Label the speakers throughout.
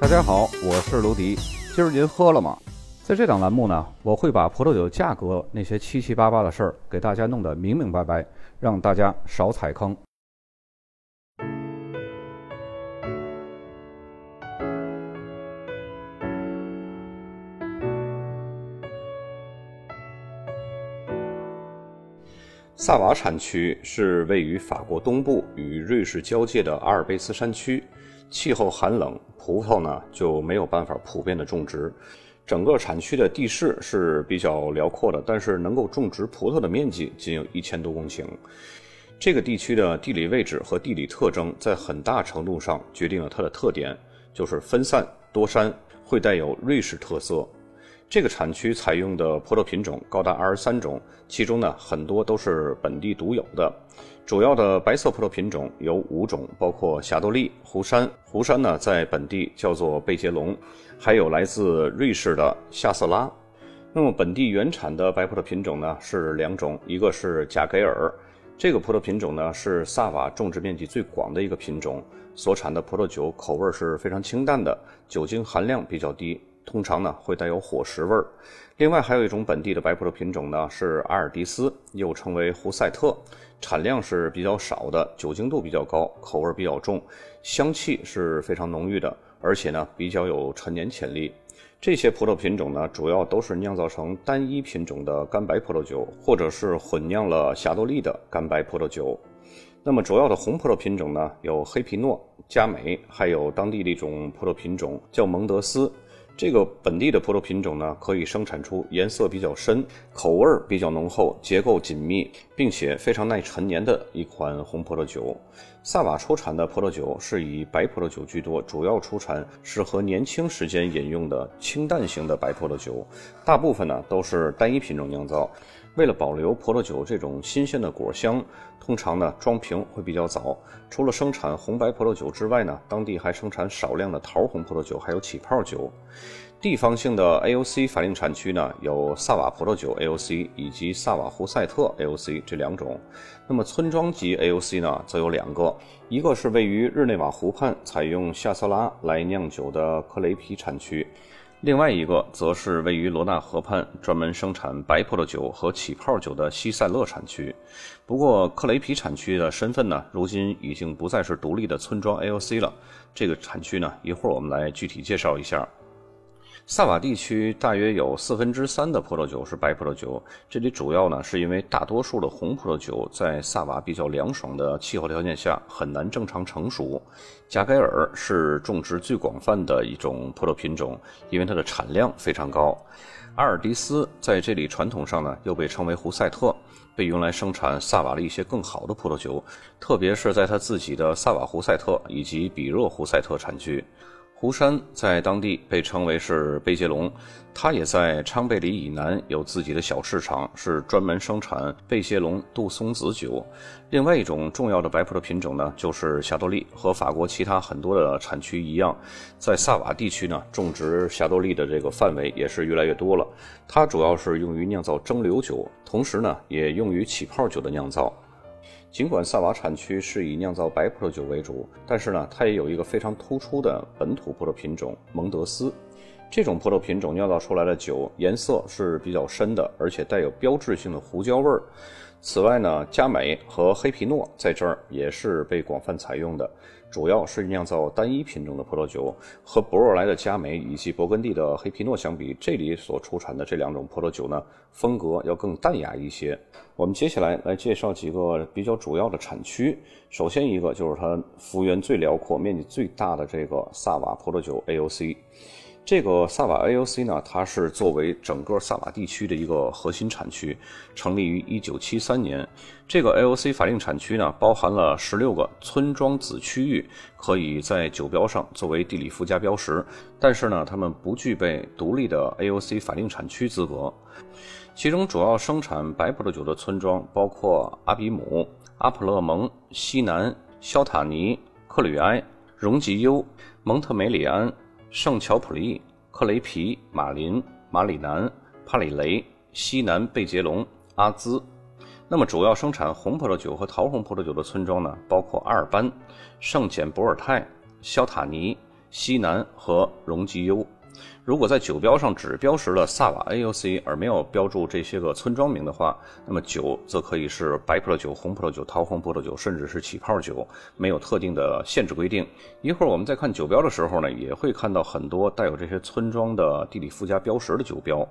Speaker 1: 大家好，我是卢迪。今儿您喝了吗？在这档栏目呢，我会把葡萄酒价格那些七七八八的事儿给大家弄得明明白白，让大家少踩坑。萨瓦产区是位于法国东部与瑞士交界的阿尔卑斯山区。气候寒冷，葡萄呢就没有办法普遍的种植。整个产区的地势是比较辽阔的，但是能够种植葡萄的面积仅有一千多公顷。这个地区的地理位置和地理特征在很大程度上决定了它的特点，就是分散多山，会带有瑞士特色。这个产区采用的葡萄品种高达二十三种，其中呢很多都是本地独有的。主要的白色葡萄品种有五种，包括霞多丽、湖山。湖山呢，在本地叫做贝杰龙，还有来自瑞士的夏瑟拉。那么，本地原产的白葡萄品种呢是两种，一个是贾格尔，这个葡萄品种呢是萨瓦种植面积最广的一个品种，所产的葡萄酒口味是非常清淡的，酒精含量比较低。通常呢会带有火石味儿，另外还有一种本地的白葡萄品种呢是阿尔迪斯，又称为胡塞特，产量是比较少的，酒精度比较高，口味比较重，香气是非常浓郁的，而且呢比较有陈年潜力。这些葡萄品种呢主要都是酿造成单一品种的干白葡萄酒，或者是混酿了霞多丽的干白葡萄酒。那么主要的红葡萄品种呢有黑皮诺、佳美，还有当地的一种葡萄品种叫蒙德斯。这个本地的葡萄品种呢，可以生产出颜色比较深、口味比较浓厚、结构紧密，并且非常耐陈年的一款红葡萄酒。萨瓦出产的葡萄酒是以白葡萄酒居多，主要出产适合年轻时间饮用的清淡型的白葡萄酒，大部分呢都是单一品种酿造。为了保留葡萄酒这种新鲜的果香，通常呢装瓶会比较早。除了生产红白葡萄酒之外呢，当地还生产少量的桃红葡萄酒，还有起泡酒。地方性的 AOC 法定产区呢，有萨瓦葡萄酒 AOC 以及萨瓦胡塞特 AOC 这两种。那么村庄级 AOC 呢，则有两个，一个是位于日内瓦湖畔，采用夏瑟拉来酿酒的克雷皮产区。另外一个则是位于罗纳河畔，专门生产白葡萄酒和起泡酒的西塞勒产区。不过，克雷皮产区的身份呢，如今已经不再是独立的村庄 AOC 了。这个产区呢，一会儿我们来具体介绍一下。萨瓦地区大约有四分之三的葡萄酒是白葡萄酒，这里主要呢是因为大多数的红葡萄酒在萨瓦比较凉爽的气候条件下很难正常成熟。贾盖尔是种植最广泛的一种葡萄品种，因为它的产量非常高。阿尔迪斯在这里传统上呢又被称为胡塞特，被用来生产萨瓦的一些更好的葡萄酒，特别是在他自己的萨瓦胡塞特以及比热胡塞特产区。湖山在当地被称为是贝杰龙，它也在昌贝里以南有自己的小市场，是专门生产贝杰龙杜松子酒。另外一种重要的白葡萄品种呢，就是霞多丽。和法国其他很多的产区一样，在萨瓦地区呢，种植霞多丽的这个范围也是越来越多了。它主要是用于酿造蒸馏酒，同时呢，也用于起泡酒的酿造。尽管萨瓦产区是以酿造白葡萄酒为主，但是呢，它也有一个非常突出的本土葡萄品种蒙德斯。这种葡萄品种酿造出来的酒颜色是比较深的，而且带有标志性的胡椒味儿。此外呢，佳美和黑皮诺在这儿也是被广泛采用的。主要是酿造单一品种的葡萄酒，和博若莱的佳美以及勃艮第的黑皮诺相比，这里所出产的这两种葡萄酒呢，风格要更淡雅一些。我们接下来来介绍几个比较主要的产区。首先一个就是它幅员最辽阔、面积最大的这个萨瓦葡萄酒 AOC。这个萨瓦 AOC 呢，它是作为整个萨瓦地区的一个核心产区，成立于1973年。这个 AOC 法定产区呢，包含了16个村庄子区域，可以在酒标上作为地理附加标识。但是呢，它们不具备独立的 AOC 法定产区资格。其中主要生产白葡萄酒的村庄包括阿比姆、阿普勒蒙、西南、肖塔尼、克吕埃、容吉优、蒙特梅里安。圣乔普利、克雷皮、马林、马里南、帕里雷、西南贝杰隆、阿兹。那么，主要生产红葡萄酒和桃红葡萄酒的村庄呢，包括阿尔班、圣简博尔泰、肖塔尼、西南和荣吉优。如果在酒标上只标识了萨瓦 AOC 而没有标注这些个村庄名的话，那么酒则可以是白葡萄酒、红葡萄酒、桃红葡萄酒，甚至是起泡酒，没有特定的限制规定。一会儿我们在看酒标的时候呢，也会看到很多带有这些村庄的地理附加标识的酒标。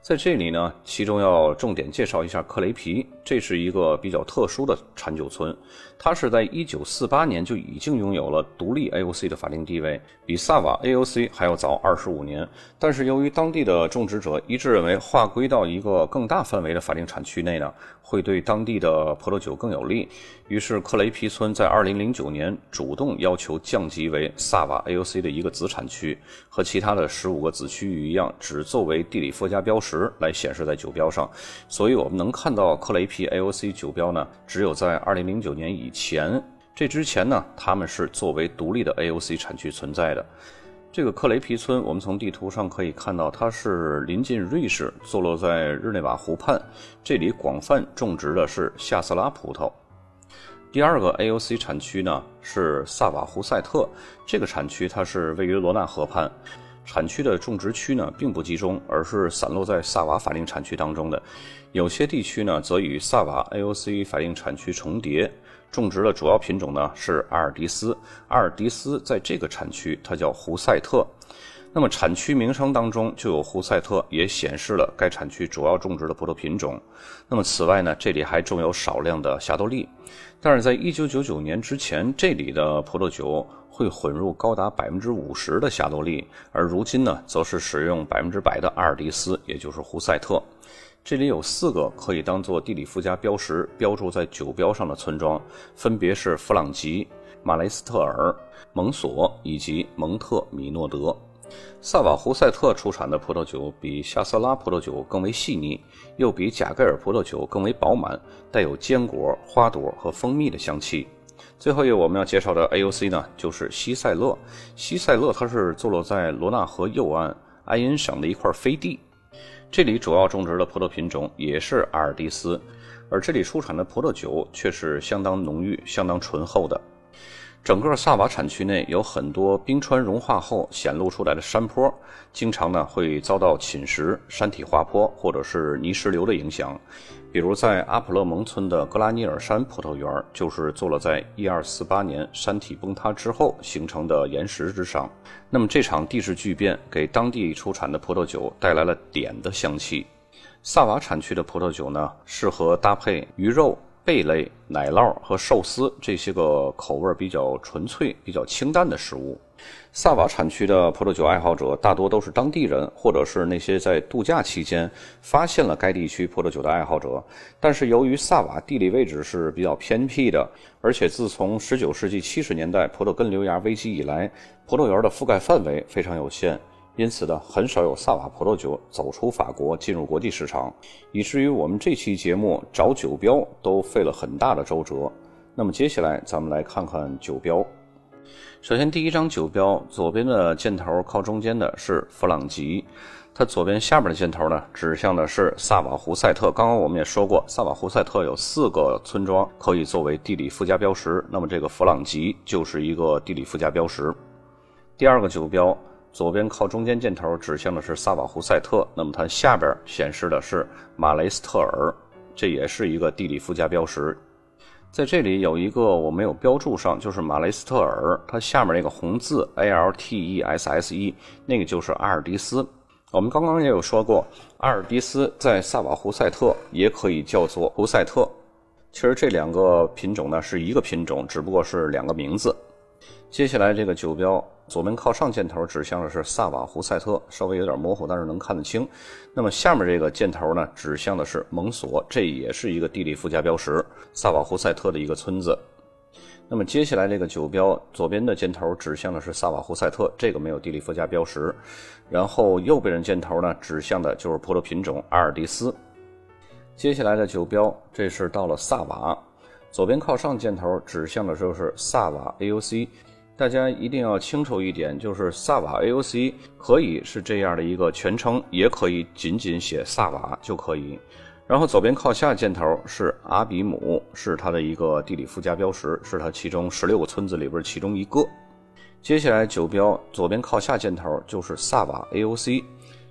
Speaker 1: 在这里呢，其中要重点介绍一下克雷皮，这是一个比较特殊的产酒村，它是在1948年就已经拥有了独立 AOC 的法定地位，比萨瓦 AOC 还要早25年。但是由于当地的种植者一致认为划归到一个更大范围的法定产区内呢，会对当地的葡萄酒更有利，于是克雷皮村在2009年主动要求降级为萨瓦 AOC 的一个子产区，和其他的15个子区域一样，只作为地理附加加标识来显示在酒标上，所以我们能看到克雷皮 AOC 酒标呢，只有在2009年以前，这之前呢，他们是作为独立的 AOC 产区存在的。这个克雷皮村，我们从地图上可以看到，它是临近瑞士，坐落在日内瓦湖畔，这里广泛种植的是夏斯拉葡萄。第二个 AOC 产区呢是萨瓦胡塞特，这个产区它是位于罗纳河畔。产区的种植区呢并不集中，而是散落在萨瓦法定产区当中的。有些地区呢则与萨瓦 AOC 法定产区重叠。种植的主要品种呢是阿尔迪斯。阿尔迪斯在这个产区它叫胡塞特。那么产区名称当中就有胡塞特，也显示了该产区主要种植的葡萄品种。那么此外呢，这里还种有少量的霞多丽。但是在1999年之前，这里的葡萄酒。会混入高达百分之五十的霞多丽，而如今呢，则是使用百分之百的阿尔迪斯，也就是胡塞特。这里有四个可以当做地理附加标识标注在酒标上的村庄，分别是弗朗吉、马雷斯特尔、蒙索以及蒙特米诺德。萨瓦胡塞特出产的葡萄酒比夏瑟拉葡萄酒更为细腻，又比贾盖尔葡萄酒更为饱满，带有坚果、花朵和蜂蜜的香气。最后一个我们要介绍的 AOC 呢，就是西塞勒。西塞勒它是坐落在罗纳河右岸埃因省的一块飞地，这里主要种植的葡萄品种也是阿尔蒂斯，而这里出产的葡萄酒却是相当浓郁、相当醇厚的。整个萨瓦产区内有很多冰川融化后显露出来的山坡，经常呢会遭到侵蚀、山体滑坡或者是泥石流的影响。比如在阿普勒蒙村的格拉尼尔山葡萄园，就是坐落在1248年山体崩塌之后形成的岩石之上。那么这场地质巨变给当地出产的葡萄酒带来了碘的香气。萨瓦产区的葡萄酒呢，适合搭配鱼肉。贝类、奶酪和寿司这些个口味比较纯粹、比较清淡的食物。萨瓦产区的葡萄酒爱好者大多都是当地人，或者是那些在度假期间发现了该地区葡萄酒的爱好者。但是由于萨瓦地理位置是比较偏僻的，而且自从19世纪70年代葡萄根瘤芽危机以来，葡萄园的覆盖范围非常有限。因此呢，很少有萨瓦葡萄酒走出法国进入国际市场，以至于我们这期节目找酒标都费了很大的周折。那么接下来咱们来看看酒标。首先，第一张酒标左边的箭头靠中间的是弗朗吉，它左边下面的箭头呢指向的是萨瓦胡塞特。刚刚我们也说过，萨瓦胡塞特有四个村庄可以作为地理附加标识，那么这个弗朗吉就是一个地理附加标识。第二个酒标。左边靠中间箭头指向的是萨瓦胡塞特，那么它下边显示的是马雷斯特尔，这也是一个地理附加标识。在这里有一个我没有标注上，就是马雷斯特尔，它下面那个红字 A L T E S S E，那个就是阿尔迪斯。我们刚刚也有说过，阿尔迪斯在萨瓦胡塞特也可以叫做胡塞特。其实这两个品种呢是一个品种，只不过是两个名字。接下来这个酒标。左边靠上箭头指向的是萨瓦胡塞特，稍微有点模糊，但是能看得清。那么下面这个箭头呢，指向的是蒙索，这也是一个地理附加标识，萨瓦胡塞特的一个村子。那么接下来这个酒标左边的箭头指向的是萨瓦胡塞特，这个没有地理附加标识。然后右边的箭头呢，指向的就是葡萄品种阿尔迪斯。接下来的酒标，这是到了萨瓦，左边靠上箭头指向的就是萨瓦 AOC。大家一定要清楚一点，就是萨瓦 AOC 可以是这样的一个全称，也可以仅仅写萨瓦就可以。然后左边靠下箭头是阿比姆，是它的一个地理附加标识，是它其中十六个村子里边其中一个。接下来酒标左边靠下箭头就是萨瓦 AOC，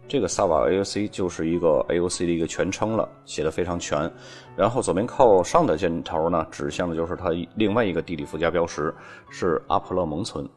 Speaker 1: 这个萨瓦 AOC 就是一个 AOC 的一个全称了，写的非常全。然后左边靠上的箭头呢，指向的就是它另外一个地理附加标识是阿普勒蒙村。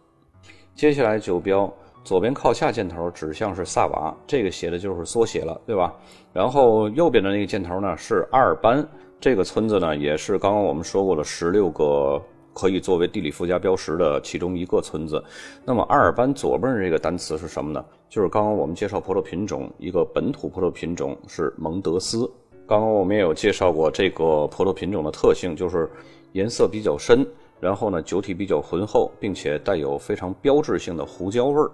Speaker 1: 接下来酒标左边靠下箭头指向是萨瓦，这个写的就是缩写了，对吧？然后右边的那个箭头呢是阿尔班，这个村子呢也是刚刚我们说过的十六个。可以作为地理附加标识的其中一个村子。那么阿尔班左边这个单词是什么呢？就是刚刚我们介绍葡萄品种，一个本土葡萄品种是蒙德斯。刚刚我们也有介绍过这个葡萄品种的特性，就是颜色比较深，然后呢酒体比较浑厚，并且带有非常标志性的胡椒味儿。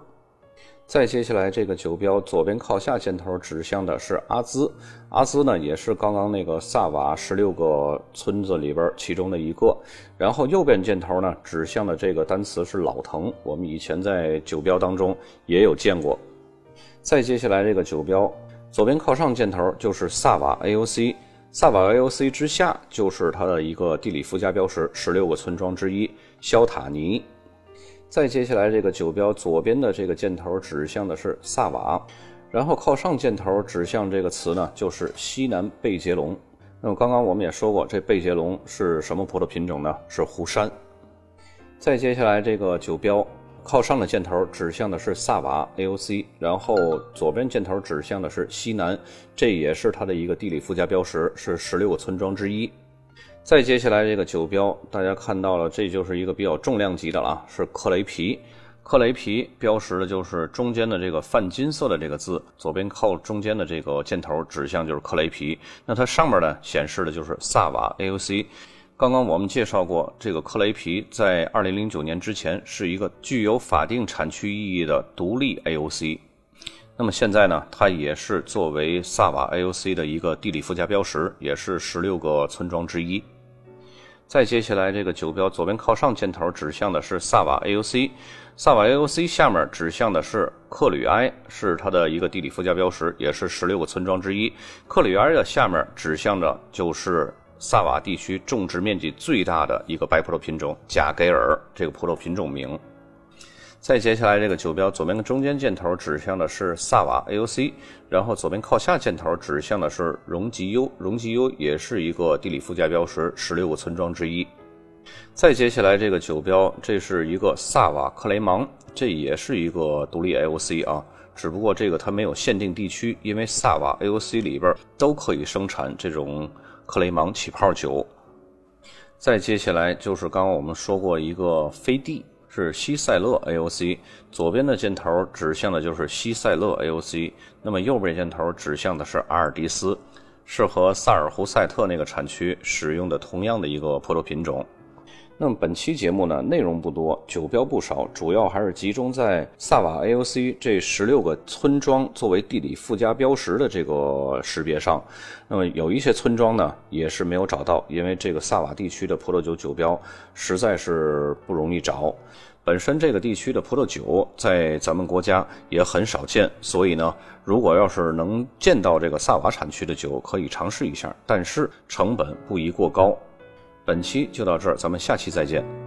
Speaker 1: 再接下来，这个酒标左边靠下箭头指向的是阿兹，阿兹呢也是刚刚那个萨瓦十六个村子里边其中的一个。然后右边箭头呢指向的这个单词是老藤，我们以前在酒标当中也有见过。再接下来这个酒标左边靠上箭头就是萨瓦 AOC，萨瓦 AOC 之下就是它的一个地理附加标识，十六个村庄之一肖塔尼。再接下来，这个酒标左边的这个箭头指向的是萨瓦，然后靠上箭头指向这个词呢，就是西南贝杰龙。那么刚刚我们也说过，这贝杰龙是什么葡萄品种呢？是湖山。再接下来，这个酒标靠上的箭头指向的是萨瓦 AOC，然后左边箭头指向的是西南，这也是它的一个地理附加标识，是十六个村庄之一。再接下来这个酒标，大家看到了，这就是一个比较重量级的了，是克雷皮。克雷皮标识的就是中间的这个泛金色的这个字，左边靠中间的这个箭头指向就是克雷皮。那它上面呢显示的就是萨瓦 AOC。刚刚我们介绍过，这个克雷皮在2009年之前是一个具有法定产区意义的独立 AOC。那么现在呢，它也是作为萨瓦 AOC 的一个地理附加标识，也是十六个村庄之一。再接下来，这个酒标左边靠上箭头指向的是萨瓦 AOC，萨瓦 AOC 下面指向的是克吕埃，是它的一个地理附加标识，也是十六个村庄之一。克吕埃的下面指向的就是萨瓦地区种植面积最大的一个白葡萄品种贾给尔，这个葡萄品种名。再接下来，这个酒标左边的中间箭头指向的是萨瓦 AOC，然后左边靠下箭头指向的是荣吉优，荣吉优也是一个地理附加标识，十六个村庄之一。再接下来，这个酒标这是一个萨瓦克雷芒，这也是一个独立 AOC 啊，只不过这个它没有限定地区，因为萨瓦 AOC 里边都可以生产这种克雷芒起泡酒。再接下来就是刚刚我们说过一个飞地。是西塞勒 AOC，左边的箭头指向的就是西塞勒 AOC，那么右边箭头指向的是阿尔迪斯，是和萨尔胡塞特那个产区使用的同样的一个葡萄品种。那么本期节目呢，内容不多，酒标不少，主要还是集中在萨瓦 AOC 这十六个村庄作为地理附加标识的这个识别上。那么有一些村庄呢，也是没有找到，因为这个萨瓦地区的葡萄酒酒标实在是不容易找。本身这个地区的葡萄酒在咱们国家也很少见，所以呢，如果要是能见到这个萨瓦产区的酒，可以尝试一下，但是成本不宜过高。本期就到这儿，咱们下期再见。